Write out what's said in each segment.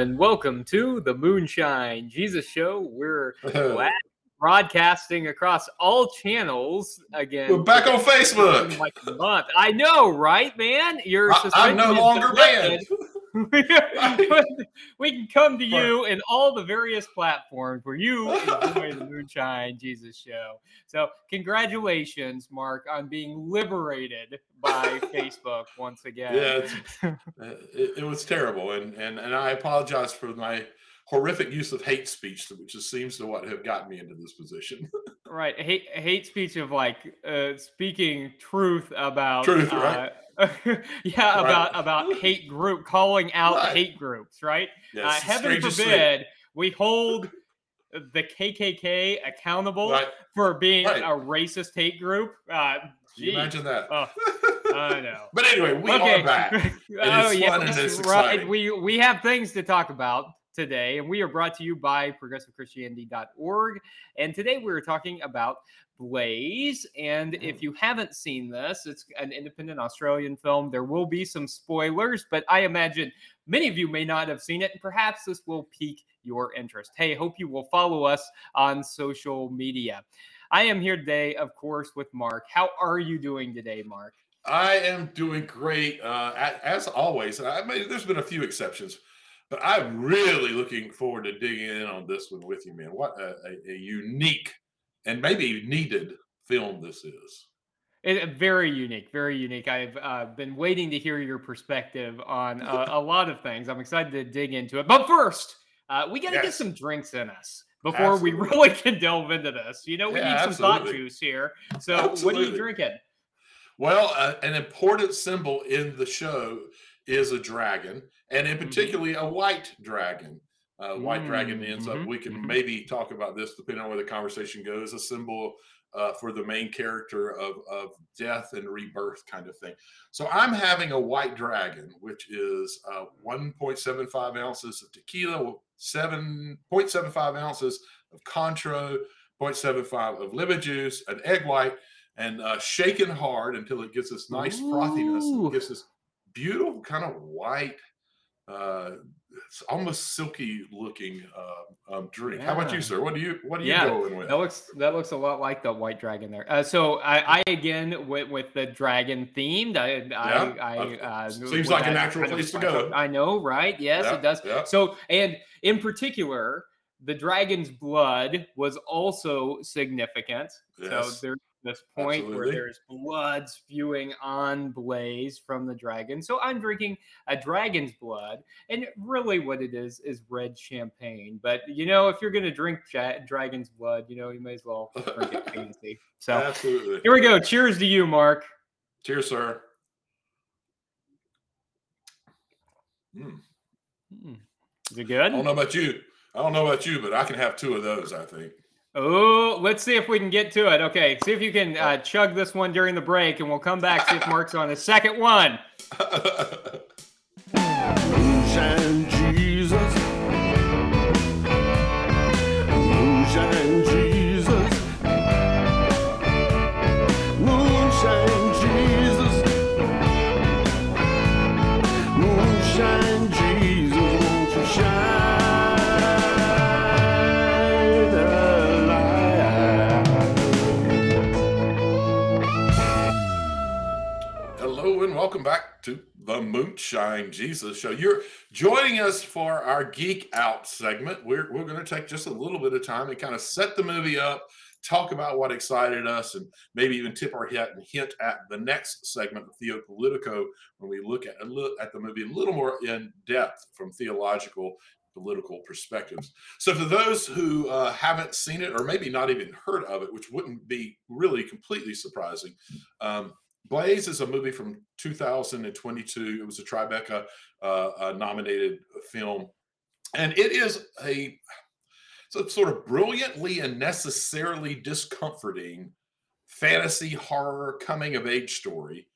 and welcome to the Moonshine Jesus Show. We're broadcasting across all channels again. We're back on Facebook. Like month. I know, right, man? You're I, I'm no longer banned. we can come to you in all the various platforms where you enjoy the Moonshine Jesus Show. So, congratulations, Mark, on being liberated by Facebook once again. Yeah, uh, it, it was terrible, and and and I apologize for my horrific use of hate speech, which just seems to what have gotten me into this position. Right, hate hate speech of like uh, speaking truth about Truth, uh, right. yeah, Right. about about hate group calling out Right. hate groups, right? uh, Yes, heaven strangest thing. forbid we hold the KKK accountable Right. for being a racist hate group. Uh, imagine that? Oh, I know. but anyway, we okay. are back. oh it's yeah, fun and it's right. exciting. We we have things to talk about today, and we are brought to you by ProgressiveChristianity.org. And today we're talking about Blaze. And Mm. if you haven't seen this, it's an independent Australian film. There will be some spoilers, but I imagine many of you may not have seen it, and perhaps this will pique your interest. Hey, hope you will follow us on social media. I am here today, of course, with Mark. How are you doing today, Mark? I am doing great, uh, as always. I mean, there's been a few exceptions, but I'm really looking forward to digging in on this one with you, man. What a, a, a unique and maybe needed film this is. It, very unique, very unique. I've uh, been waiting to hear your perspective on uh, a lot of things. I'm excited to dig into it. But first, uh, we got to get some drinks in us before we really can delve into this. You know, we Yeah, need some thought juice here. So, what are you drinking? Well, uh, an important symbol in the show is a dragon, and in Mhm. particularly a white dragon. Uh, white dragon Mm, ends up. We can mhm. maybe talk about this depending on where the conversation goes. A symbol uh, for the main character of of death and rebirth, kind of thing. So I'm having a white dragon, which is uh, 1.75 ounces of tequila, 7.75 ounces of Cointreau, 0.75 of lemon juice, an egg white, and uh, shaken hard until it gets this nice frothiness. Ooh. It gives this beautiful kind of white, uh, it's almost silky looking uh, um, drink. How about you, sir? What do you what are you Yeah, going with? That looks that looks a lot like the white dragon there. Uh, so I, I again went with the dragon themed. I Yeah, I, I uh, seems like a natural place to go. I know, right? Yes, Yeah, it does. yeah. So and in particular, the dragon's blood was also significant. Yes, So there's this point where there's blood spewing on Blaze from the dragon. So I'm drinking a dragon's blood, and really what it is is red champagne. But you know, if you're gonna drink ja- dragon's blood, you know, you may as well drink it fancy. So Absolutely. here we go. Cheers to you, Mark. Cheers, sir. Mm. Is it good? I don't know about you. I don't know about you, but I can have two of those. I think. Oh, let's see if we can get to it. Okay, see if you can uh, chug this one during the break, and we'll come back see if Mark's on the second one. to the Moonshine Jesus Show. You're joining us for our Geek Out segment. We're, we're going to take just a little bit of time and kind of set the movie up, talk about what excited us, and maybe even tip our hat and hint at the next segment Theo Politico when we look at, look at the movie a little more in depth from theological political perspectives. So, for those who uh, haven't seen it or maybe not even heard of it, which wouldn't be really completely surprising, um, Blaze is a movie from 2022. It was a Tribeca uh, nominated film, and it is a, sort of brilliantly and necessarily discomforting fantasy horror coming of age story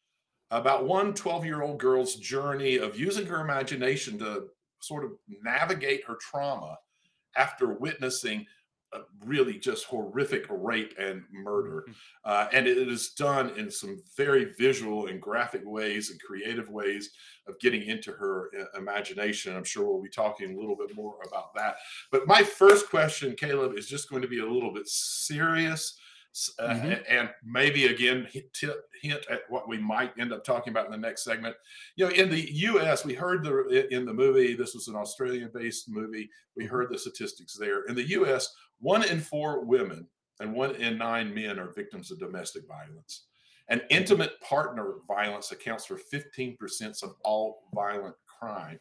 about one 12 year old girl's journey of using her imagination to sort of navigate her trauma after witnessing really just horrific rape and murder. Mhm. Uh, and it is done in some very visual and graphic ways and creative ways of getting into her uh, imagination. I'm sure we'll be talking a little bit more about that. But my first question, Caleb, is just going to be a little bit serious. Uh, Mhm. And maybe again, hint, hint at what we might end up talking about in the next segment. You know, in the U.S., we heard the in the movie. This was an Australian-based movie. We heard the statistics there. In the U.S., one in four women and one in nine men are victims of domestic violence. And intimate partner violence accounts for 15% of all violent crime.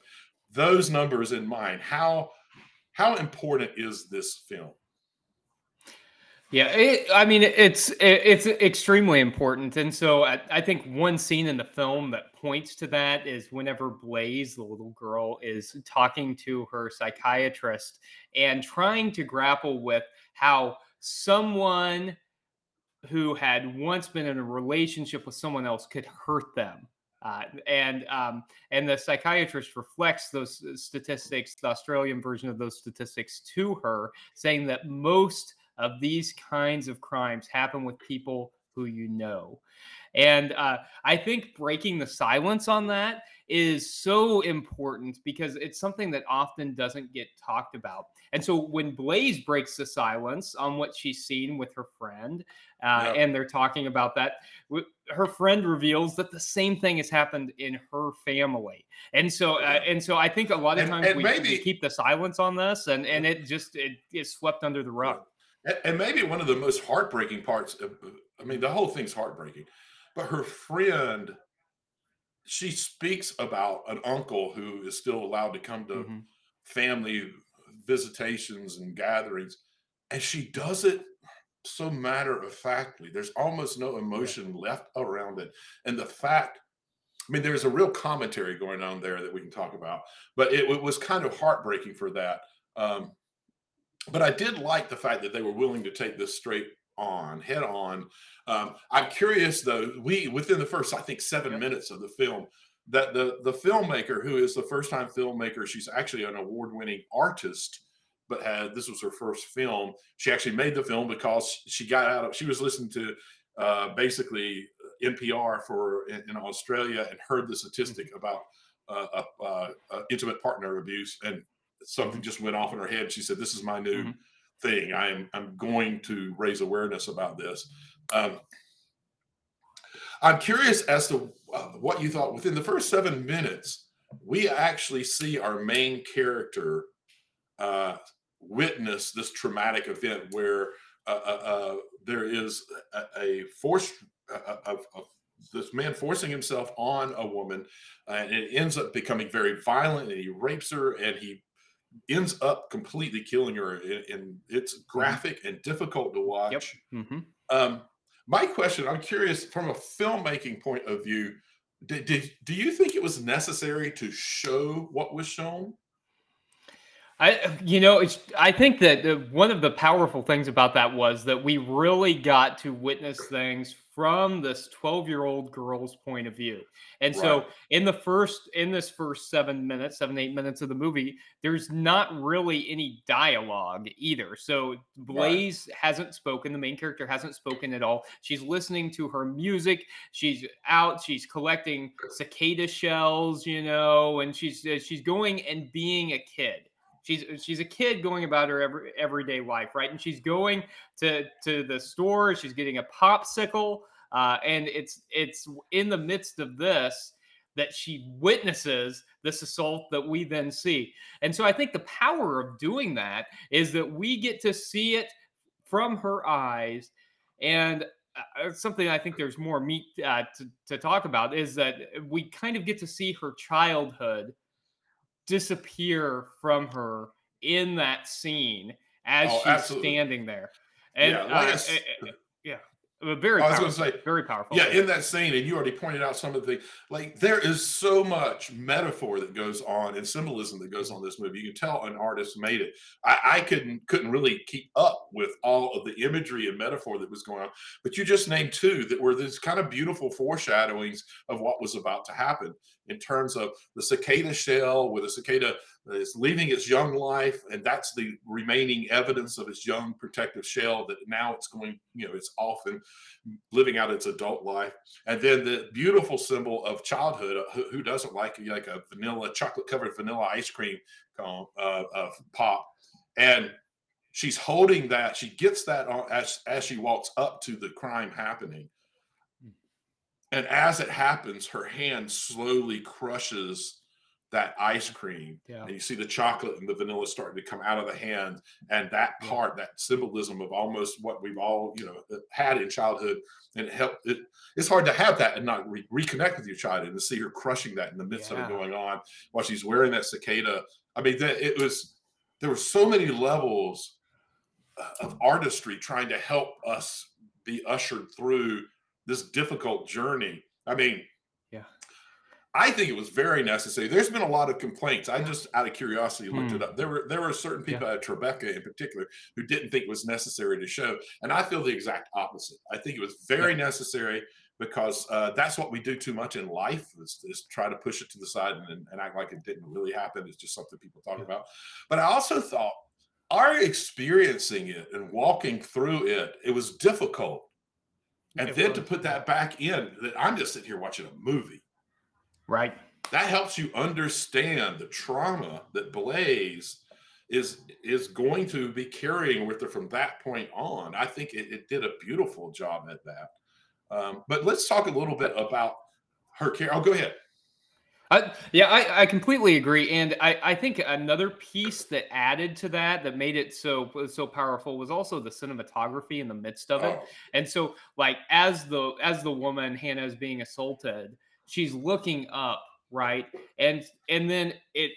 Those numbers in mind, how how important is this film? Yeah, it, I mean it's it, it's extremely important, and so I, I think one scene in the film that points to that is whenever Blaze, the little girl, is talking to her psychiatrist and trying to grapple with how someone who had once been in a relationship with someone else could hurt them. Uh, and um, and the psychiatrist reflects those statistics, the Australian version of those statistics, to her, saying that most of these kinds of crimes happen with people who you know. And uh, I think breaking the silence on that is so important because it's something that often doesn't get talked about. And so when Blaze breaks the silence on what she's seen with her friend, uh, Yeah. and they're talking about that, her friend reveals that the same thing has happened in her family. And so, uh, and so I think a lot of And- times and we, we maybe- keep the silence on this, and and it just it is swept under the rug. And maybe one of the most heartbreaking parts of, I mean, the whole thing's heartbreaking, but her friend, she speaks about an uncle who is still allowed to come to Mhm. family visitations and gatherings, and she does it so matter of factly. There's almost no emotion left around it. And the fact, I mean, there's a real commentary going on there that we can talk about, but it, it was kind of heartbreaking for that. Um, but I did like the fact that they were willing to take this straight on, head on. Um, I'm curious though, we within the first, I think, seven minutes of the film, that the the filmmaker, who is the first time filmmaker, she's actually an award winning artist, but had this was her first film. She actually made the film because she got out of she was listening to uh, basically NPR for in, in Australia and heard the statistic about uh, uh, uh, uh, intimate partner abuse and something just went off in her head. She said, "This is my new Mhm. thing. I'm I'm going to raise awareness about this." Um, I'm curious as to uh, what you thought. Within the first seven minutes, we actually see our main character uh, witness this traumatic event where uh, uh, uh, there is a, a forced uh, of, of this man forcing himself on a woman, and it ends up becoming very violent, and he rapes her, and he ends up completely killing her, and, it's graphic and difficult to watch. hmm Um, my question, I'm curious from a filmmaking point of view, did, did, do you think it was necessary to show what was shown? I, you know, it's. I think that one of the powerful things about that was that we really got to witness things from this twelve-year-old girl's point of view. And so, in the first, in this first seven minutes, seven eight minutes of the movie, there's not really any dialogue either. So Blaze hasn't spoken. The main character hasn't spoken at all. She's listening to her music. She's out. She's collecting cicada shells, you know, and she's she's going and being a kid she's she's a kid going about her every everyday life, right? And she's going to to the store. She's getting a popsicle, uh, and it's it's in the midst of this that she witnesses this assault that we then see. And so I think the power of doing that is that we get to see it from her eyes and uh, uh, something I think there's more meat uh, to, to talk about is that we kind of get to see her childhood disappear from her in that scene as Oh, she's absolutely. standing there. And Yeah, like uh, Uh, very I was going to say, very powerful. yeah, in that scene, and you already pointed out some of the like. There is so much metaphor that goes on and symbolism that goes on in this movie. You can tell an artist made it. I, I couldn't couldn't really keep up with all of the imagery and metaphor that was going on. But you just named two that were this kind of beautiful foreshadowings of what was about to happen in terms of the cicada shell, where the cicada is leaving its young life, and that's the remaining evidence of its young protective shell. That now it's going, you know, it's off and living out its adult life, and then the beautiful symbol of childhood. uh, Who, who doesn't like like a vanilla chocolate covered vanilla ice cream cone, uh, uh, pop? And she's holding that. She gets that on as as she walks up to the crime happening. And as it happens, her hand slowly crushes that ice cream. Yeah. And you see the chocolate and the vanilla starting to come out of the hand. And that part, that symbolism of almost what we've all, you know, had in childhood. And it helped it, it's hard to have that and not re- reconnect with your child and to see her crushing that in the midst of it going on while she's wearing that cicada. I mean, that it was there were so many levels uh, of artistry trying to help us be ushered through this difficult journey. I mean, Yeah. I think it was very necessary. There's been a lot of complaints. I just, out of curiosity, looked Hmm. it up. There were there were certain people at Tribeca in particular who didn't think it was necessary to show, and I feel the exact opposite. I think it was very necessary because uh, that's what we do too much in life is, is try to push it to the side and, and act like it didn't really happen. It's just something people talk Yeah. about. But I also thought our experiencing it and walking through it, it was difficult. And It then to put that back in, that I'm just sitting here watching a movie. Right. That helps you understand the trauma that Blaze is is going to be carrying with her from that point on. I think it, it did a beautiful job at that. Um, but let's talk a little bit about her care. Oh, go ahead. I, yeah, I, I completely agree, and I, I think another piece that added to that that made it so so powerful was also the cinematography in the midst of it. Oh, And so, like as the as the woman Hannah is being assaulted, she's looking up, right, and and then it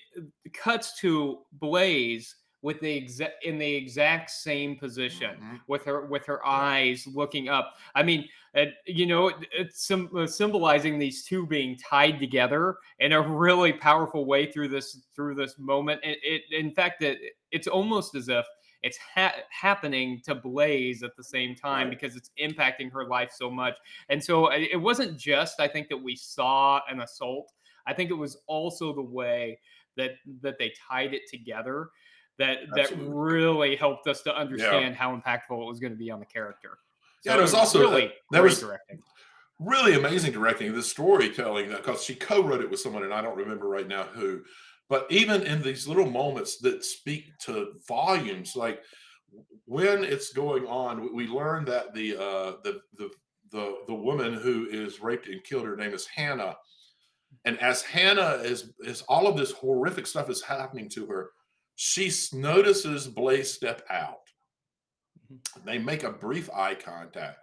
cuts to Blaze with the exact in the exact same position mhm. with her with her eyes looking up. I mean, it, you know, it, it's sim- uh, symbolizing these two being tied together in a really powerful way through this through this moment. It, it in fact, it, it's almost as if it's ha- happening to Blaze at the same time because it's impacting her life so much. And so uh, it wasn't just I think that we saw an assault. I think it was also the way that that they tied it together that that really helped us to understand how impactful it was going to be on the character. Yeah, it was also, uh, really there great was- directing. really amazing directing the storytelling because she co-wrote it with someone and i don't remember right now who but even in these little moments that speak to volumes like when it's going on we- learn that the uh the the the, the woman who is raped and killed her name is hannah. And as hannah is is all of this horrific stuff is happening to her she notices blaze step out. They make a brief eye contact.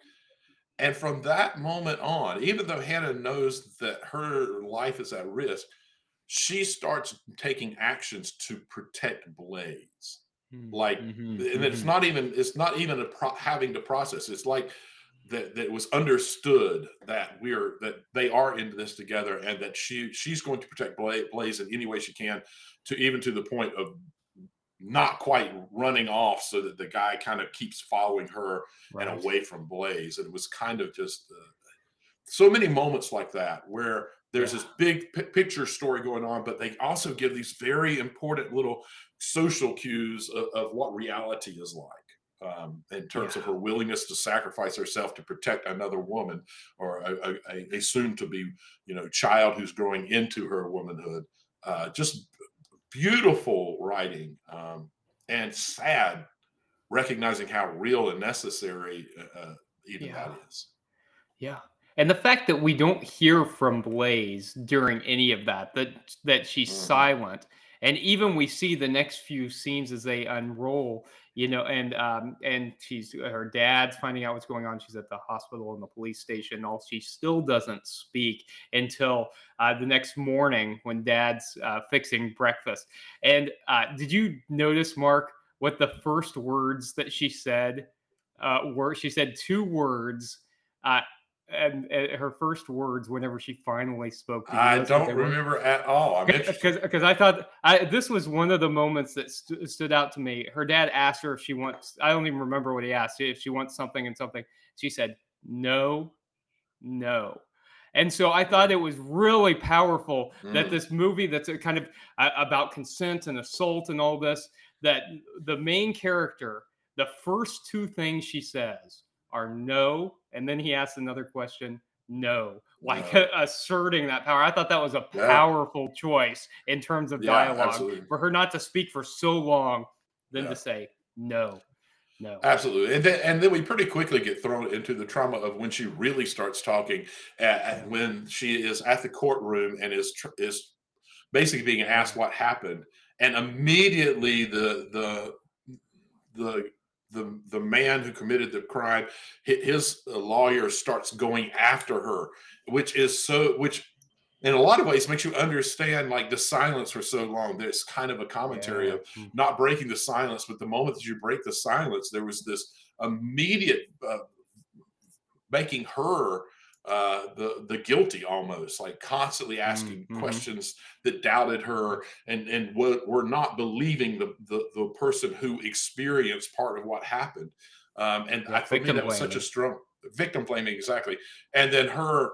And from that moment on, even though Hannah knows that her life is at risk, she starts taking actions to protect Blaze. Like, Mhm, And it's mhm. not even it's not even a pro- having to process. It's like that that it was understood that we're that they are into this together, and that she she's going to protect Blaze, Blaze in any way she can, to even to the point of not quite running off, so that the guy kind of keeps following her Right. and away from Blaze. And it was kind of just uh, so many moments like that where there's this big pi- picture story going on, but they also give these very important little social cues of, of what reality is like. Um, in terms of her willingness to sacrifice herself to protect another woman or a, a, a- a soon-to-be, you know, child who's growing into her womanhood. Uh, just beautiful writing um, and sad recognizing how real and necessary uh, uh, even Yeah. that is. Yeah. And the fact that we don't hear from Blaze during any of that, that that she's Mhm. silent. And even we see the next few scenes as they unroll, you know, and um and she's her dad's finding out what's going on. She's at the hospital and the police station. All she still doesn't speak until uh, the next morning when dad's uh, fixing breakfast. And uh, did you notice, Mark, what the first words that she said uh, were? She said two words. And, and her first words whenever she finally spoke. You I don't they were? remember at all. Because because I thought I this was one of the moments that st- stood out to me. Her dad asked her if she wants. I don't even remember what he asked. If she wants something and something, she said no, no, And so I thought it was really powerful that Mm. this movie that's a kind of uh, about consent and assault and all this, that the main character, the first two things she says are no. And then he asks another question, no, like No. asserting that power. I thought that was a Yeah. powerful choice in terms of Yeah, dialogue absolutely. for her not to speak for so long, then Yeah. to say no, no. Absolutely, and then and then we pretty quickly get thrown into the trauma of when she really starts talking. At, when she is at the courtroom and is tr- is basically being asked mm-hmm. what happened, and immediately the the the the the man who committed the crime, his uh, lawyer starts going after her, which is so which. In a lot of ways, makes you understand like the silence for so long. There's kind of a commentary Yeah. of not breaking the silence, but the moment that you break the silence, there was this immediate uh, making her uh, the the guilty almost, like constantly asking mhm. questions that doubted her and and were, were not believing the, the the person who experienced part of what happened. Um, and Yeah, I think that was such a strong victim blaming exactly. And then her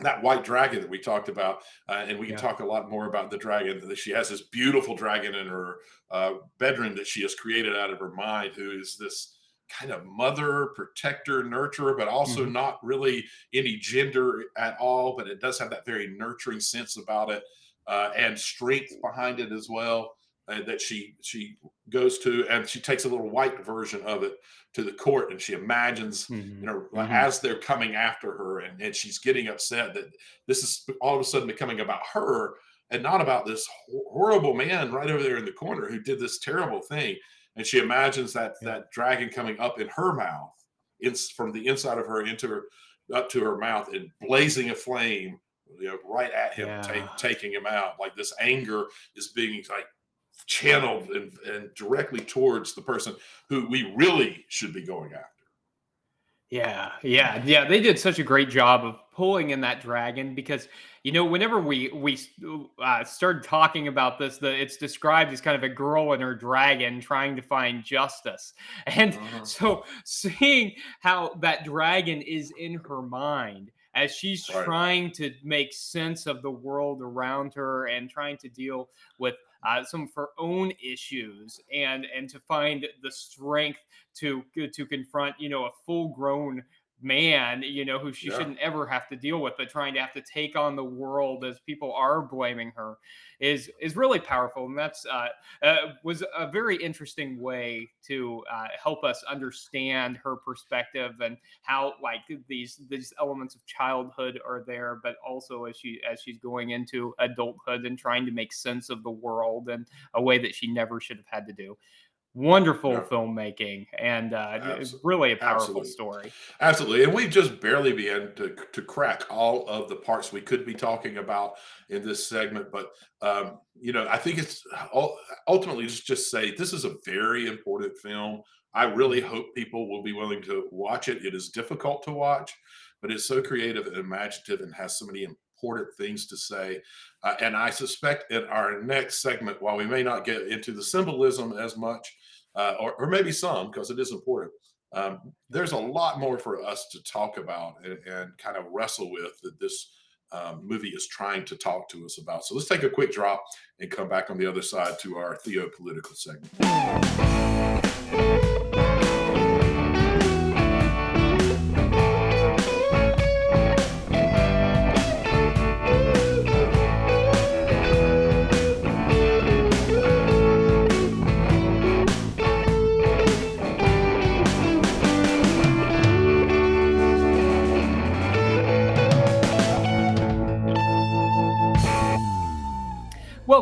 that white dragon that we talked about, uh, and we can Yeah. talk a lot more about the dragon. That she has this beautiful dragon in her uh, bedroom that she has created out of her mind, who is this kind of mother, protector, nurturer, but also Mhm. not really any gender at all. But it does have that very nurturing sense about it, uh, and strength behind it as well. Uh, that she she goes to, and she takes a little white version of it to the court, and she imagines Mhm. you know, Mhm. as they're coming after her and, and she's getting upset that this is all of a sudden becoming about her and not about this horrible man right over there in the corner who did this terrible thing. And she imagines that Yeah. that dragon coming up in her mouth, in, from the inside of her into her up to her mouth and blazing a flame, you know, right at him, Yeah. taking him out. Like this anger is being like channeled and, and directly towards the person who we really should be going after. Yeah, yeah, yeah. They did such a great job of pulling in that dragon because you know whenever we we uh, started talking about this, the it's described as kind of a girl and her dragon trying to find justice, and Mhm. so seeing how that dragon is in her mind as she's Right. trying to make sense of the world around her and trying to deal with uh, some of her own issues and and to find the strength to to confront you know a full grown man you know who she Yeah. shouldn't ever have to deal with but trying to have to take on the world as people are blaming her is is really powerful and that's uh, uh was a very interesting way to uh, help us understand her perspective and how like these these elements of childhood are there but also as she as she's going into adulthood and trying to make sense of the world in a way that she never should have had to do wonderful Yeah. filmmaking and uh it's really a powerful absolutely. story Absolutely. And we've just barely begun to, to crack all of the parts we could be talking about in this segment. But, um, you know, I think it's ultimately just, just say this is a very important film. I really hope people will be willing to watch it. It is difficult to watch, but it's so creative and imaginative and has so many important things to say. Uh, and I suspect in our next segment, while we may not get into the symbolism as much, uh, or, or maybe some, because it is important, um, there's a lot more for us to talk about and, and kind of wrestle with that this um, movie is trying to talk to us about. So let's take a quick drop and come back on the other side to our theopolitical segment.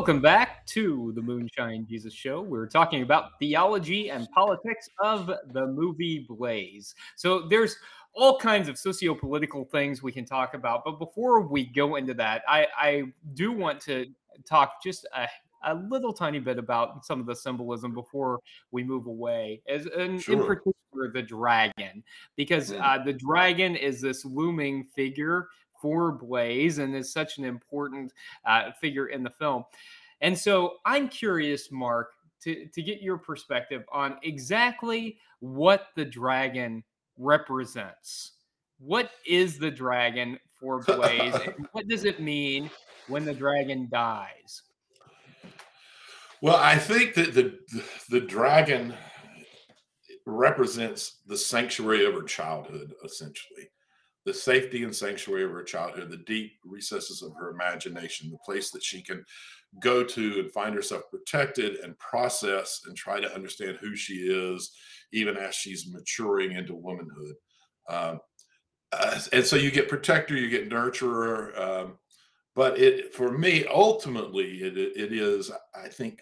Welcome back to the Moonshine Jesus Show. We're talking about theology and politics of the movie Blaze. So there's all kinds of socio-political things we can talk about, but before we go into that, I, I do want to talk just a, a little tiny bit about some of the symbolism before we move away. As in, in particular, the dragon, because uh, the dragon is this looming figure for Blaze and is such an important uh, figure in the film. And so I'm curious, Mark, to, to get your perspective on exactly what the dragon represents what is the dragon for Blaze? and what does it mean when the dragon dies? Well, I think that the the dragon represents the sanctuary of her childhood, essentially. The safety and sanctuary of her childhood, the deep recesses of her imagination, the place that she can go to and find herself protected and process and try to understand who she is, even as she's maturing into womanhood. Um, uh, and so you get protector, you get nurturer. Um, but it, for me, ultimately, it, it is, I think,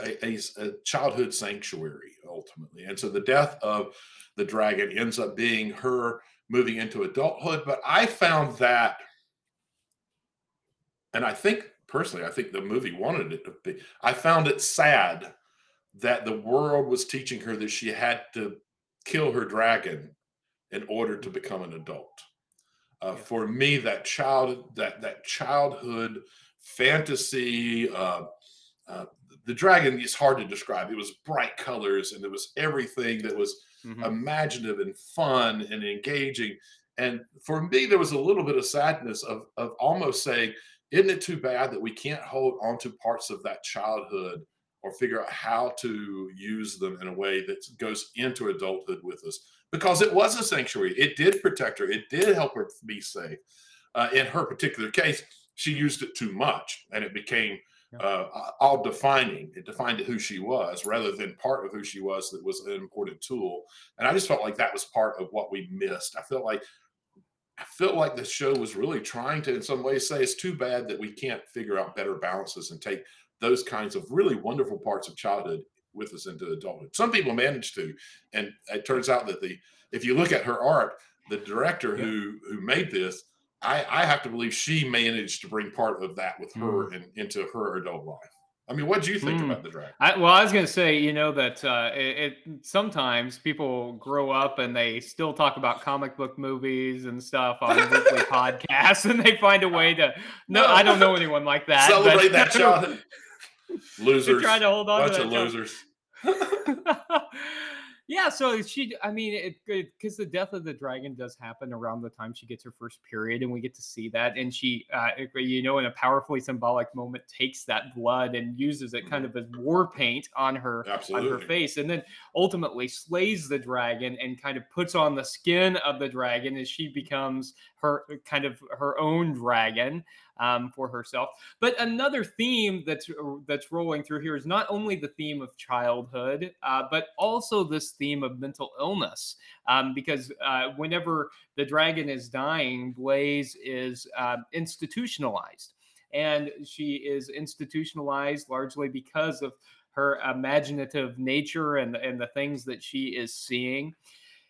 a, a, a childhood sanctuary ultimately. And so the death of the dragon ends up being her moving into adulthood. But I found that, and I think personally, I think the movie wanted it to be, I found it sad that the world was teaching her that she had to kill her dragon in order to become an adult. Uh, Yeah. For me, that child, that that childhood fantasy, uh, uh, the dragon is hard to describe. It was bright colors and there was everything that was Mhm. imaginative and fun and engaging. And for me, there was a little bit of sadness of of almost saying, isn't it too bad that we can't hold on to parts of that childhood or figure out how to use them in a way that goes into adulthood with us? Because it was a sanctuary. It did protect her. It did help her be safe. Uh, in her particular case, she used it too much, and it became. Uh, all defining. It defined who she was rather than part of who she was that was an important tool. And I just felt like that was part of what we missed. I felt like I felt like the show was really trying to, in some ways, say it's too bad that we can't figure out better balances and take those kinds of really wonderful parts of childhood with us into adulthood. Some people manage to, and it turns out that the if you look at her art, the director Yeah. who who made this, I, I have to believe she managed to bring part of that with her Hmm. and into her adult life. I mean, what do you think Hmm. about the dragon? I, well, I was going to say, you know, that uh, it, it sometimes people grow up and they still talk about comic book movies and stuff on weekly podcasts, and they find a way to. No, No. I don't know anyone like that. but- Celebrate that childhood. They Losers. try to hold on bunch to of that losers. yeah, so she, I mean, it because the death of the dragon does happen around the time she gets her first period, and we get to see that. And she, uh, you know, in a powerfully symbolic moment, takes that blood and uses it kind of as war paint on her on her face, and then ultimately slays the dragon and kind of puts on the skin of the dragon as she becomes her kind of her own dragon um, for herself. But another theme that's that's rolling through here is not only the theme of childhood, uh, but also this theme of mental illness. Um, because uh, whenever the dragon is dying, Blaze is uh, institutionalized, and she is institutionalized largely because of her imaginative nature and and the things that she is seeing.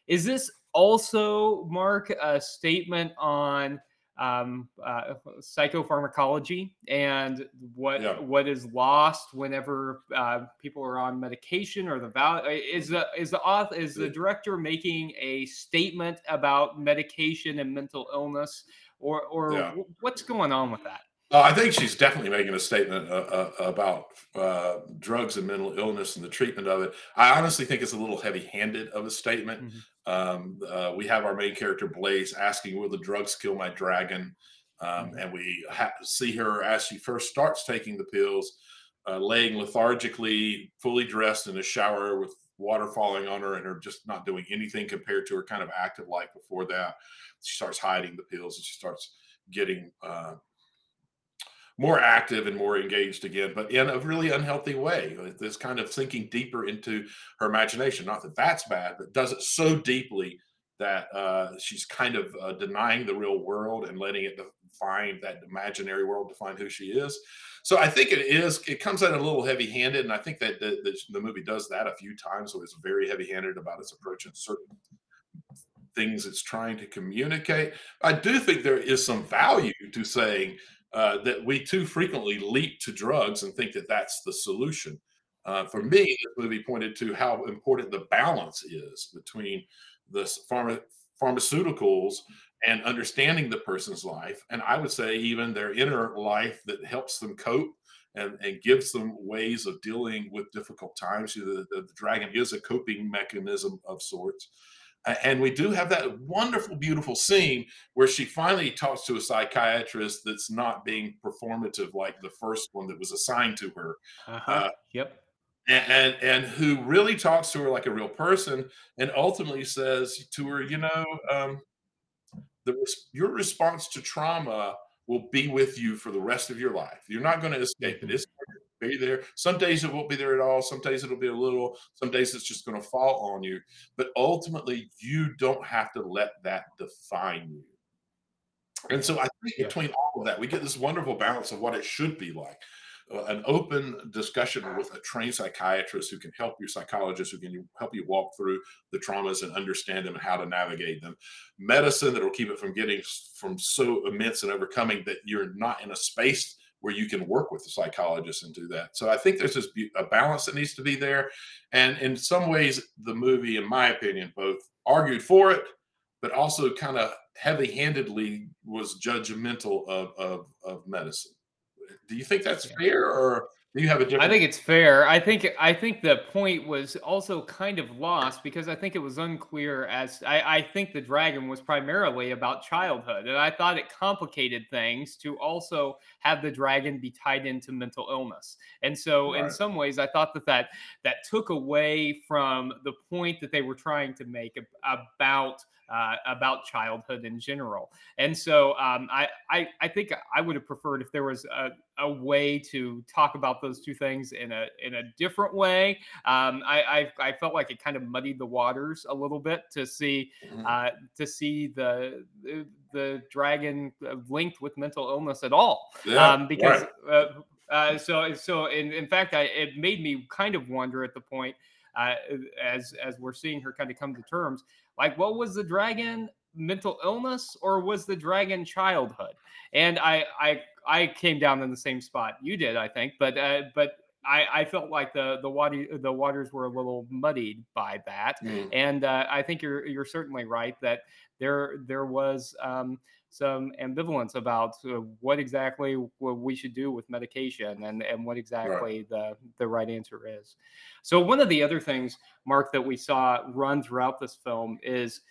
Is this also Mark a statement on um, uh, psychopharmacology and what Yeah. what is lost whenever uh, people are on medication or the value is the is the author is the director making a statement about medication and mental illness or or Yeah. wh- what's going on with that? Uh, I think she's definitely making a statement uh, uh, about uh, drugs and mental illness and the treatment of it. I honestly think it's a little heavy-handed of a statement. Mhm. Um, uh, we have our main character Blaze asking, "Will the drugs kill my dragon?" Um, Mhm. And we ha- see her as she first starts taking the pills, uh, laying lethargically, fully dressed in a shower with water falling on her, and her just not doing anything compared to her kind of active life before that. She starts hiding the pills, and she starts getting uh, more active and more engaged again, but in a really unhealthy way. This kind of sinking deeper into her imagination. Not that that's bad, but does it so deeply that uh, she's kind of uh, denying the real world and letting it define that imaginary world define who she is. So I think it is. It comes out a little heavy-handed, and I think that the, the, the movie does that a few times. So it's very heavy-handed about its approach and certain things it's trying to communicate. I do think there is some value to saying uh, that we too frequently leap to drugs and think that that's the solution. Uh, for me, this movie pointed to how important the balance is between the pharma, pharmaceuticals and understanding the person's life, and I would say even their inner life that helps them cope and, and gives them ways of dealing with difficult times. You know, The, the, the dragon is a coping mechanism of sorts. And we do have that wonderful, beautiful scene where she finally talks to a psychiatrist that's not being performative like the first one that was assigned to her Uh-huh. Uh, yep. and, and and who really talks to her like a real person and ultimately says to her you know um, the your response to trauma will be with you for the rest of your life you're not going to escape it it's be there some days it won't be there at all some days it'll be a little some days it's just going to fall on you but ultimately you don't have to let that define you and so I think Yeah. between all of that, we get this wonderful balance of what it should be like. Uh, an open discussion with a trained psychiatrist who can help you, psychologist who can help you walk through the traumas and understand them and how to navigate them. Medicine that will keep it from getting from so immense and overcoming that you're not in a space where you can work with the psychologist and do that. So I think there's this a balance that needs to be there. And in some ways, the movie, in my opinion, both argued for it, but also kind of heavy-handedly was judgmental of, of, of medicine. Do you think that's fair, or do you have a different? I think it's fair. I think I think the point was also kind of lost because I think it was unclear as I, I think the dragon was primarily about childhood, and I thought it complicated things to also have the dragon be tied into mental illness. And so, in some ways, I thought that that that took away from the point that they were trying to make about uh, about childhood in general. And so, um, I, I I think I would have preferred if there was a, a way to talk about those two things in a in a different way. Um, I, I I felt like it kind of muddied the waters a little bit to see Mhm. uh, to see the the, the dragon uh, linked with mental illness at all. yeah, um, because right. uh, uh, so so in, in fact I, it made me kind of wonder at the point uh, as as we're seeing her kind of come to terms like what was the dragon mental illness or was the dragon childhood and i i i came down in the same spot you did i think but uh, but I, I felt like the the water the waters were a little muddied by that Mm. and uh, I think you're you're certainly right that there there was um, some ambivalence about uh, what exactly what we should do with medication and and what exactly the the right answer is. So one of the other things, Mark, that we saw run throughout this film is,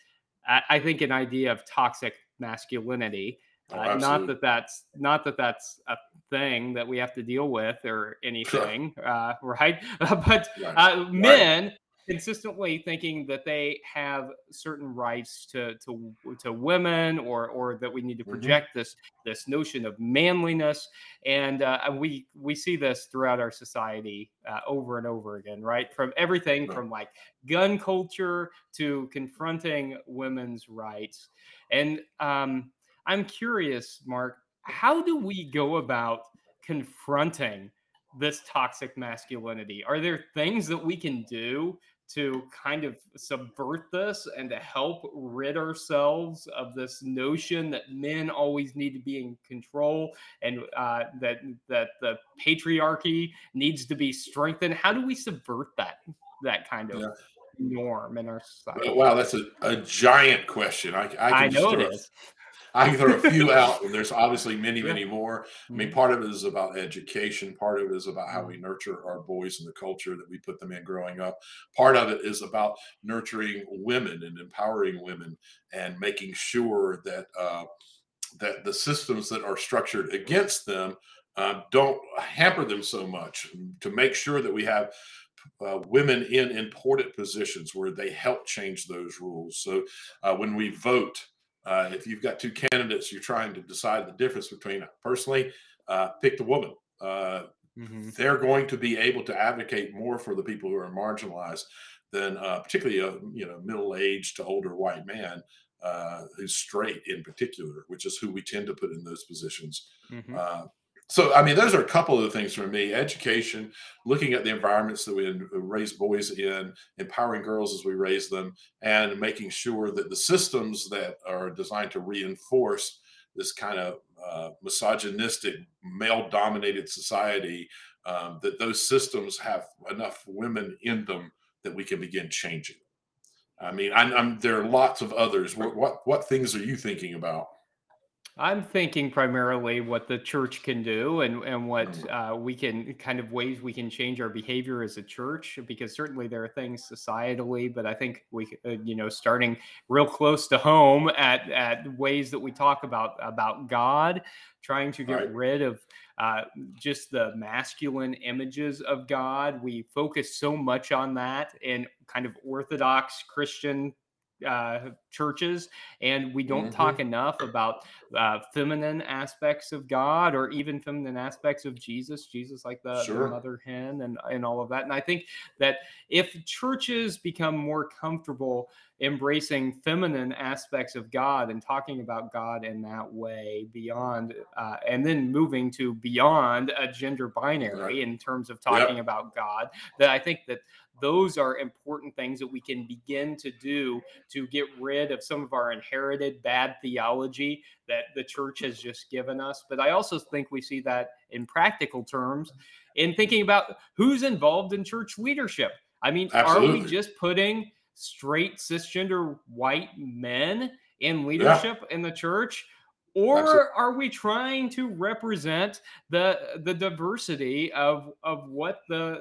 I, I think, an idea of toxic masculinity. Oh, Uh, not that that's not that that's a thing that we have to deal with or anything, uh, right? but Right. uh, men consistently thinking that they have certain rights to to to women or or that we need to Mhm. project this this notion of manliness and uh, we we see this throughout our society uh, over and over again right from everything from like gun culture to confronting women's rights and um, i'm curious mark how do we go about confronting this toxic masculinity? Are there things that we can do to kind of subvert this and to help rid ourselves of this notion that men always need to be in control and uh, that that the patriarchy needs to be strengthened? How do we subvert that that kind of Yeah. norm in our society? Wow, that's a, a giant question. I, I, I know it is. I can throw a few out, and there's obviously many, many more. I mean, Mhm. part of it is about education. Part of it is about how Mm. we nurture our boys and the culture that we put them in growing up. Part of it is about nurturing women and empowering women and making sure that uh, that the systems that are structured against them uh, don't hamper them so much. To make sure that we have uh, women in important positions where they help change those rules. So uh, when we vote, uh, if you've got two candidates, you're trying to decide the difference between personally, uh, pick the woman. Uh, Mhm. they're going to be able to advocate more for the people who are marginalized than uh, particularly a you know middle-aged to older white man uh, who's straight in particular, which is who we tend to put in those positions. Mhm. Uh, so, I mean, those are a couple of the things for me: education, looking at the environments that we raise boys in, empowering girls as we raise them, and making sure that the systems that are designed to reinforce this kind of uh, misogynistic, male-dominated society, um, that those systems have enough women in them that we can begin changing. I mean, I'm, I'm, there are lots of others. What, what what things are you thinking about? I'm thinking primarily what the church can do and, and what Mm. uh, we can kind of ways we can change our behavior as a church, because certainly there are things societally, but I think we, uh, you know, starting real close to home at, at ways that we talk about, about God, trying to get Right. rid of uh, just the masculine images of God. We focus so much on that in kind of Orthodox Christian uh, churches, and we don't Mhm. talk enough about uh, feminine aspects of God or even feminine aspects of Jesus, Jesus like the, the mother hen and, and all of that. And I think that if churches become more comfortable embracing feminine aspects of God and talking about God in that way beyond, uh, and then moving to beyond a gender binary in terms of talking about God, that I think that those are important things that we can begin to do to get rid of some of our inherited bad theology that the church has just given us. But I also think we see that in practical terms in thinking about who's involved in church leadership. I mean, are we just putting straight cisgender white men in leadership in the church? Or Absolutely. are we trying to represent the the diversity of of what the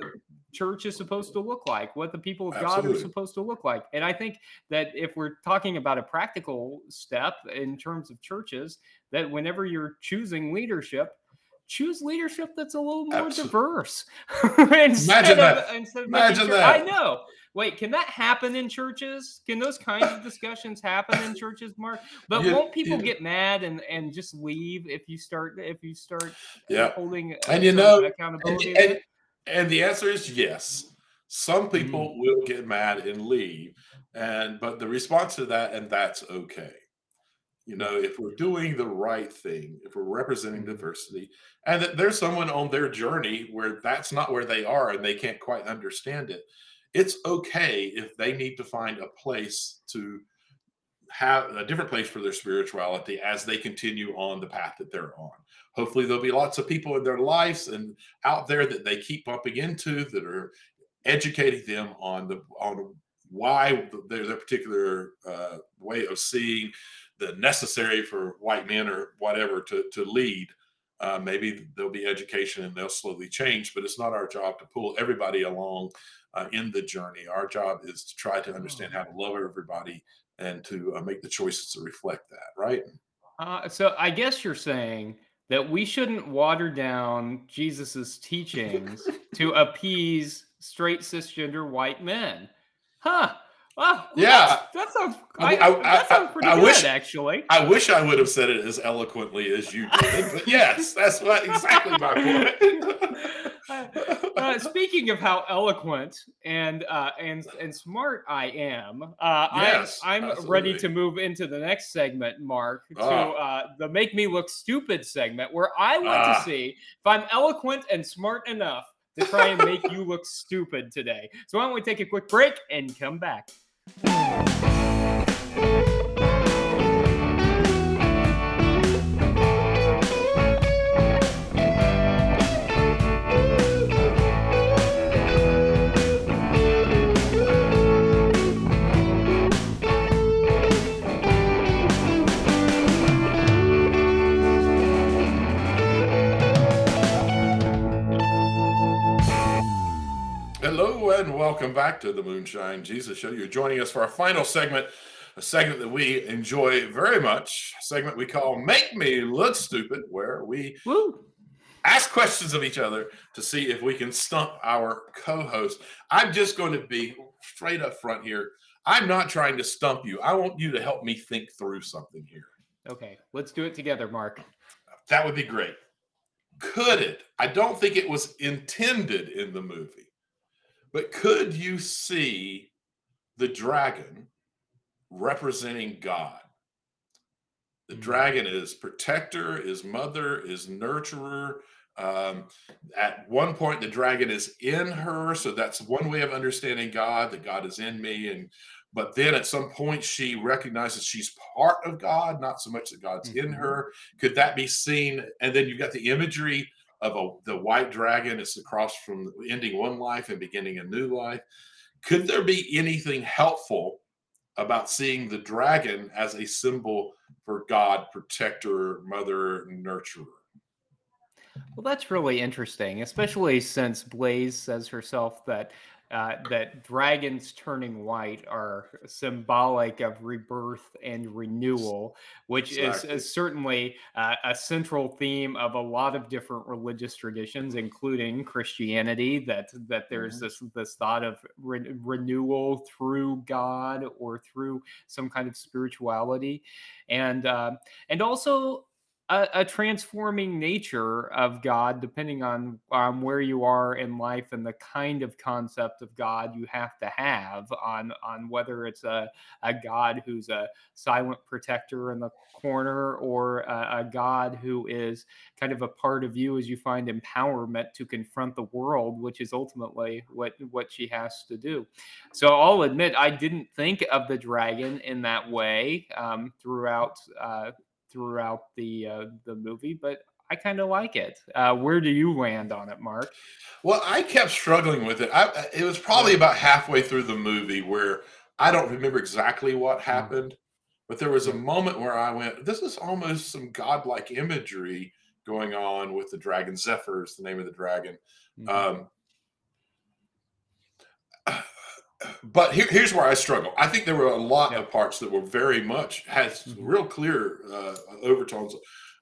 church is supposed to look like, what the people of God are supposed to look like? And I think that if we're talking about a practical step in terms of churches, that whenever you're choosing leadership, choose leadership that's a little more Absol- diverse. instead Imagine of, that. Imagine sure, I know. Wait, can that happen in churches? Can those kinds of discussions happen in churches, Mark? But You- won't people you- get mad and and just leave if you start if you start Yeah. holding uh, And you know, accountability? and, there? And the answer is yes. Some Mm-hmm. people will get mad and leave, and but the response to that, and that's okay. You know, if we're doing the right thing, if we're representing Mm-hmm. diversity, and that there's someone on their journey where that's not where they are and they can't quite understand it, it's okay if they need to find a place to have a different place for their spirituality as they continue on the path that they're on. Hopefully, there'll be lots of people in their lives and out there that they keep bumping into that are educating them on the on why their, their particular uh, way of seeing the necessary for white men or whatever to to lead. Uh, maybe there'll be education and they'll slowly change, but it's not our job to pull everybody along uh, in the journey. Our job is to try to understand how to love everybody and to uh, make the choices to reflect that, right? Uh, so I guess you're saying that we shouldn't water down Jesus's teachings to appease straight cisgender white men. Huh. Well, Yeah. that sounds. I- I, I- that sounds pretty I good, wish- actually. I wish I would have said it as eloquently as you did, but yes, that's what exactly my point. Uh, speaking of how eloquent and uh, and and smart I am, uh, Yes, I'm I'm ready to move into the next segment, Mark, to Ah. uh, the "Make Me Look Stupid" segment, where I want Ah. to see if I'm eloquent and smart enough to try and make you look stupid today. So why don't we take a quick break and come back? Hello and welcome back to the Moonshine Jesus Show. You're joining us for our final segment, a segment that we enjoy very much, a segment we call Make Me Look Stupid, where we Woo! ask questions of each other to see if we can stump our co-host. I'm just going to be straight up front here. I'm not trying to stump you. I want you to help me think through something here. Okay, let's do it together, Mark. That would be great. Could it? I don't think it was intended in the movie, but could you see the dragon representing God? The Mhm. dragon is protector, is mother, is nurturer. Um, at one point, the dragon is in her, so that's one way of understanding God. That God is in me, and but then at some point she recognizes she's part of God, not so much that God's in Mhm. her. Could that be seen? And then you've got the imagery of a, the white dragon. It's across from ending one life and beginning a new life. Could there be anything helpful about seeing the dragon as a symbol for God, protector, mother, nurturer. Well, that's really interesting, especially since Blaze says herself that uh, that dragons turning white are symbolic of rebirth and renewal, which is, Exactly. is certainly uh, a central theme of a lot of different religious traditions, including Christianity. That that there's Mhm. this this thought of re- renewal through God or through some kind of spirituality, and uh, and also a, a transforming nature of God, depending on um, where you are in life and the kind of concept of God you have to have on on whether it's a, a God who's a silent protector in the corner or a, a God who is kind of a part of you as you find empowerment to confront the world, which is ultimately what what she has to do. So I'll admit I didn't think of the dragon in that way um, throughout uh, throughout the uh, the movie, but I kind of like it. Uh, where do you land on it, Mark? Well, I kept struggling with it. I, it was probably about halfway through the movie where I don't remember exactly what happened, but there was a moment where I went, "This is almost some godlike imagery going on with the dragon. Zephyr is the name of the dragon." Um, but here, here's where I struggle. I think there were a lot Yeah. of parts that were very much has Mhm. real clear uh, overtones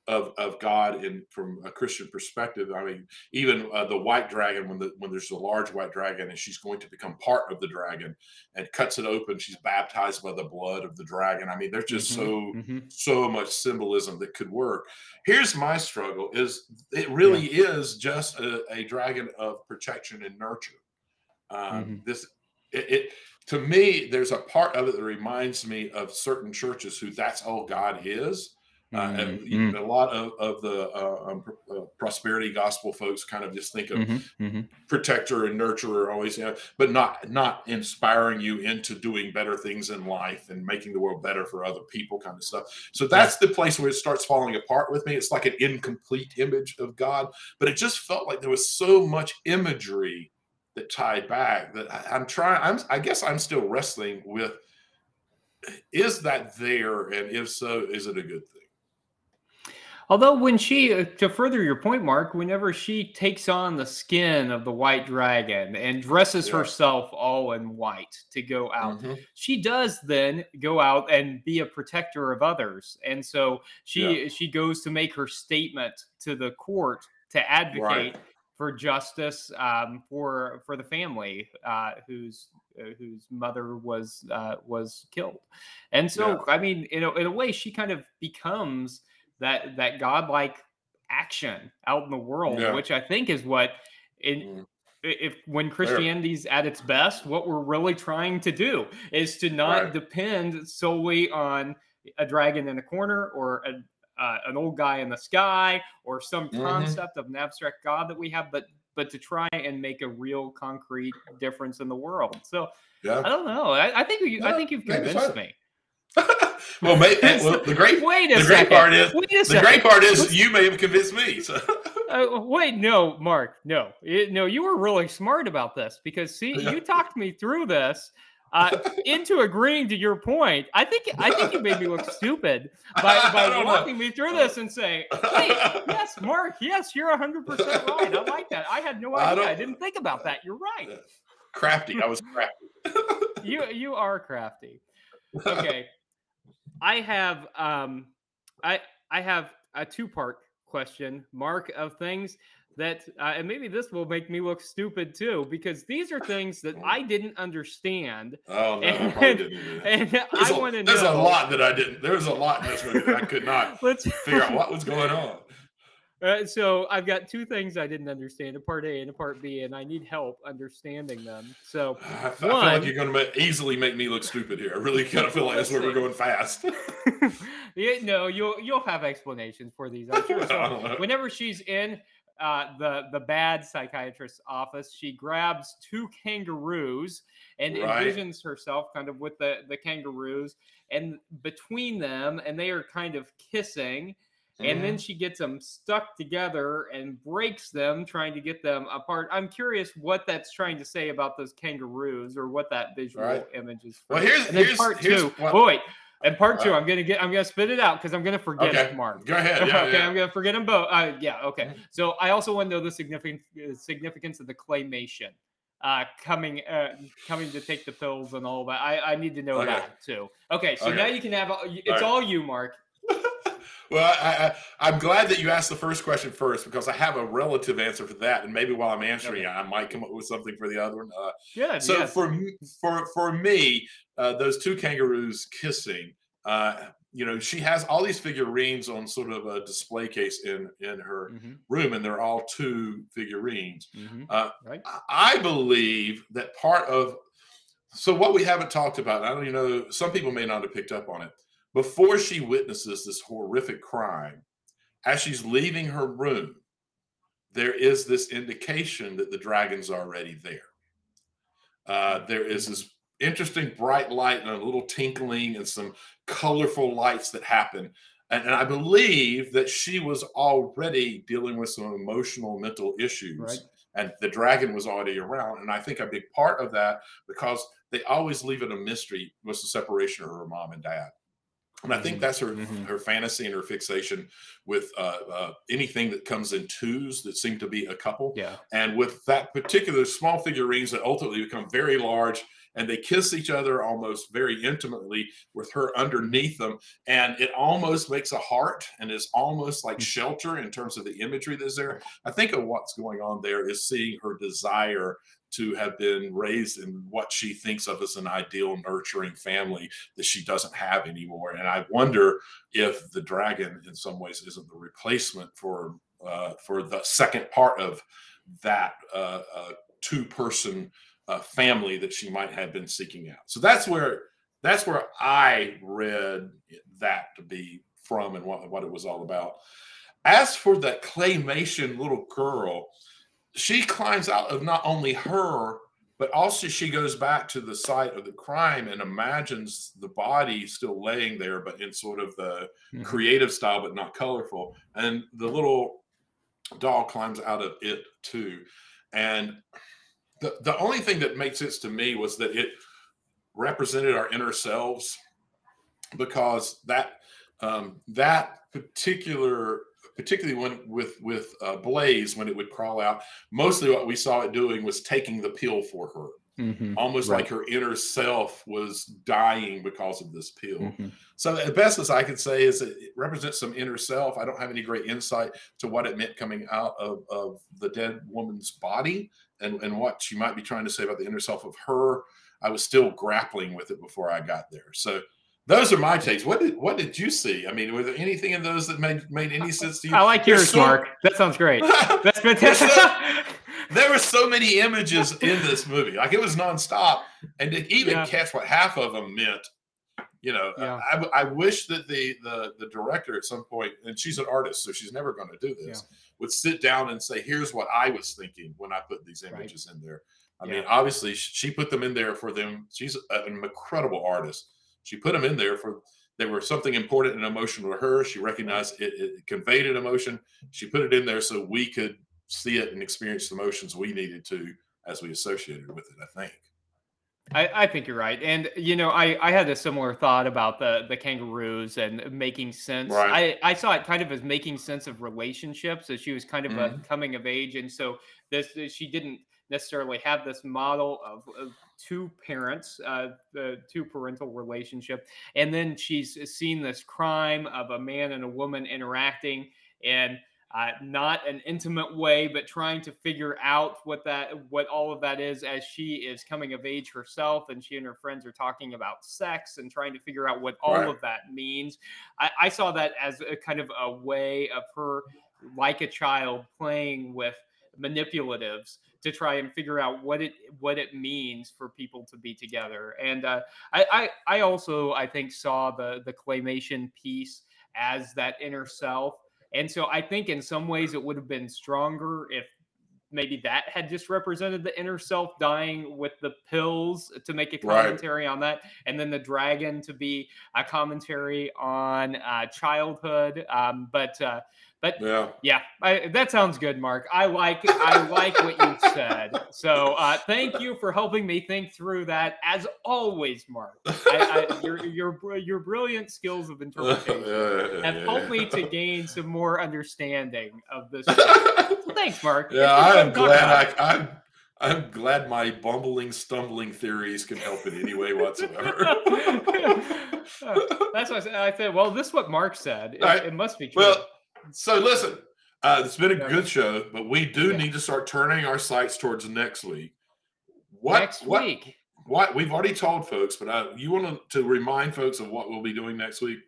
of of God in from a Christian perspective. I mean, even uh, the white dragon when the when there's a large white dragon and she's going to become part of the dragon and cuts it open, she's baptized by the blood of the dragon. I mean, there's just so Mhm. so much symbolism that could work. Here's my struggle: is it really is just a, a dragon of protection and nurture. Um, Mhm. This it, it to me, there's a part of it that reminds me of certain churches who that's all God is. Uh, and Mhm. a lot of, of the uh, um, uh, prosperity gospel folks kind of just think of Mhm. Mhm. protector and nurturer always, you know, but not not inspiring you into doing better things in life and making the world better for other people, kind of stuff. So that's the place where it starts falling apart with me. It's like an incomplete image of God, but it just felt like there was so much imagery that tied back that I, I'm trying. I'm I guess I'm still wrestling with. Is that there, and if so, is it a good thing? Although, when she, uh, to further your point, Mark, whenever she takes on the skin of the white dragon and dresses Yeah. herself all in white to go out, Mhm. she does then go out and be a protector of others. And so she she goes to make her statement to the court to advocate for justice um, for for the family uh, whose uh, whose mother was uh, was killed. And so, I mean, in a, in a way, she kind of becomes that that godlike action out in the world, Yeah. which I think is what in Mm. if when Christianity's at its best, what we're really trying to do is to not Right. depend solely on a dragon in a corner or a, uh, an old guy in the sky or some Mhm. concept of an abstract god that we have, but but to try and make a real concrete difference in the world. So I don't know. I, I think you, I No, think you've convinced me. well, well, the great Wait a the second. great part is Wait a the second. great part is you may have convinced me. So. Uh, wait, no, Mark, no, It- no, you were really smart about this because see, Yeah. you talked me through this uh, into agreeing to your point. I think I think you made me look stupid by, by don't know. walking me through this and saying, "Wait, yes, Mark, yes, you're hundred percent right. I like that. I had no idea. I, don't- didn't think about that. You're right. crafty. I was crafty. You you are crafty." okay i have um i i have a two part question mark of things that uh, and maybe this will make me look stupid too because these are things that i didn't understand Oh no, I And- probably didn't and There's, i want to know a lot that I didn't. There was a lot in this movie that I could not figure out what was going on. Uh, so I've got two things I didn't understand, a part A and a part B, and I need help understanding them. So I, I feel like One- you're going to easily make me look stupid here. I really kind of feel like that's where we're going fast. yeah, no, you'll you'll have explanations for these. I'm sure. So whenever she's in uh, the the bad psychiatrist's office, she grabs two kangaroos and Right. envisions herself kind of with the the kangaroos and between them, and they are kind of kissing. and then Mhm. she gets them stuck together and breaks them, trying to get them apart. I'm curious what that's trying to say about those kangaroos or what that visual Right. image is. Well, for. here's- and here's- part here's two. what- oh wait, and part two, I'm gonna get, I'm gonna spit it out because I'm gonna forget Okay, it, Mark. go ahead. Yeah, okay, yeah. I'm gonna forget them both. Uh, yeah, okay. Mhm. So I also want to know the significant significance of the claymation uh, coming uh, coming to take the pills and all that. I, I need to know Okay. that too. Okay, so now you can have all- it's right. all you, Mark. Well, I, I, I'm glad that you asked the first question first because I have a relative answer for that, and maybe while I'm answering Okay. I might come up with something for the other one. Uh, Yeah. so yes. for for for me, uh, those two kangaroos kissing. Uh, you know, she has all these figurines on sort of a display case in in her Mhm, room, and they're all two figurines. mhm. Uh, right. I- I believe that part of so what we haven't talked about, I don't even know, some people may not have picked up on it. Before she witnesses this horrific crime, as she's leaving her room, there is this indication that the dragon's already there. Uh, there is this interesting bright light and a little tinkling and some colorful lights that happen. And, and I believe that she was already dealing with some emotional, mental issues Right. and the dragon was already around. And I think a big part of that, because they always leave it a mystery, was the separation of her mom and dad. And I think Mhm, that's her mhm. her fantasy and her fixation with uh, uh, anything that comes in twos that seem to be a couple. Yeah. And with that particular small figurines that ultimately become very large and they kiss each other almost very intimately with her underneath them. And it almost makes a heart and is almost like shelter in terms of the imagery that's there. I think of what's going on there is seeing her desire to have been raised in what she thinks of as an ideal nurturing family that she doesn't have anymore. And I wonder if the dragon in some ways isn't the replacement for uh, for the second part of that uh, uh, two person uh, family that she might have been seeking out. So that's where that's where I read that to be from and what, what it was all about. As for that claymation little girl, she climbs out of not only her, but also she goes back to the site of the crime and imagines the body still laying there, but in sort of the Mhm. creative style, but not colorful. And the little doll climbs out of it too. And the, the only thing that made sense to me was that it represented our inner selves because that um, that particular particularly when with with uh, blaze when it would crawl out mostly what we saw it doing was taking the pill for her Mhm, almost Right. like her inner self was dying because of this pill mhm. so the best as I could say is it represents some inner self. I don't have any great insight to what it meant coming out of, of the dead woman's body and, and what she might be trying to say about the inner self of her. I was still grappling with it before I got there. So those are my takes. What did what did you see? I mean, were there anything in those that made made any sense to you? I like There's yours, so- Mark. That sounds great. That's fantastic. so- there were so many images in this movie. Like it was nonstop. And to even Yeah. catch what half of them meant, you know, Yeah. I, I wish that the, the the director at some point, and she's an artist, so she's never going to do this, would sit down and say, "Here's what I was thinking when I put these Right. images in there." I Yeah. mean, obviously, she put them in there for them. She's an incredible artist. She put them in there for they were something important and emotional to her. She recognized it, it conveyed an emotion. She put it in there so we could see it and experience the emotions we needed to as we associated with it. I think. I, I think you're right, and you know, I, I had a similar thought about the the kangaroos and making sense. Right. I, I saw it kind of as making sense of relationships, as she was kind of a Mhm. coming of age, and so this she didn't necessarily have this model of, of two parents, uh, the two parental relationship, and then she's seen this crime of a man and a woman interacting, and uh, not an intimate way, but trying to figure out what that what all of that is as she is coming of age herself, and she and her friends are talking about sex and trying to figure out what all Right. of that means. I, I saw that as a kind of a way of her, like a child, playing with manipulatives to try and figure out what it what it means for people to be together. And uh, I, I I also I think saw the the claymation piece as that inner self. And so I think in some ways it would have been stronger if maybe that had just represented the inner self dying with the pills to make a Right. commentary on that, and then the dragon to be a commentary on uh, childhood. Um, but uh, but Yeah. yeah, I, that sounds good, Mark. I like I like what you said. So uh, thank you for helping me think through that. As always, Mark, I, I, your your your brilliant skills of interpretation have helped me to gain some more understanding of this. show. Thanks, Mark. Yeah, I am glad I, I'm I'm glad my bumbling, stumbling theories can help in any way whatsoever. Uh, That's what I said. I said, well, this is what Mark said. It, Right. it must be true. well, so listen, uh, it's been a good show, but we do Yeah. need to start turning our sights towards next week. What Next what week. what we've already told folks, but uh, you want to, to remind folks of what we'll be doing next week?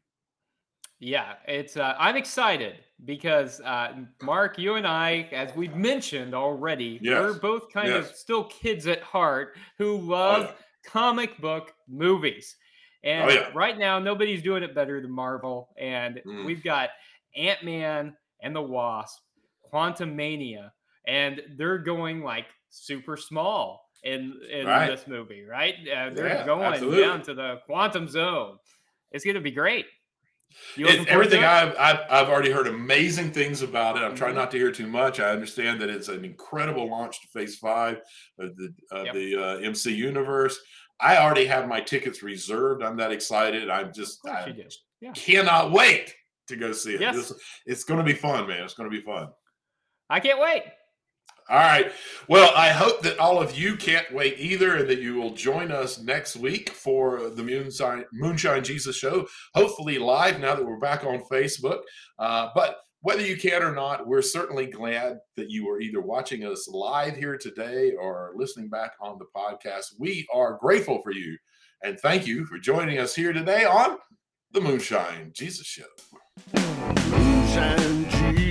Yeah, it's. Uh, I'm excited because uh, Mark, you and I, as we've mentioned already, we're both kind of still kids at heart who Oh, love yeah. comic book movies. And yeah. right now, nobody's doing it better than Marvel. And Mm. we've got Ant Man and the Wasp, Quantumania, and they're going like super small in in Right. this movie, right? Uh, they're Yeah, going absolutely. down to the quantum zone. It's going to be great. You It's looking forward to everything? I've, I've I've already heard amazing things about it. I'm trying Mhm. not to hear too much. I understand that it's an incredible launch to Phase Five of the of Yep. the uh, MC universe. I already have my tickets reserved. I'm that excited. I'm just I. Yeah. cannot wait to go see it. Yes. This- it's going to be fun, man. It's going to be fun. I can't wait. All right. Well, I hope that all of you can't wait either, and that you will join us next week for the Moonshine, Moonshine Jesus show. Hopefully live now that we're back on Facebook. Uh, but whether you can or not, we're certainly glad that you are either watching us live here today or listening back on the podcast. We are grateful for you, and thank you for joining us here today on the Moonshine Jesus show. Moonshine Jesus.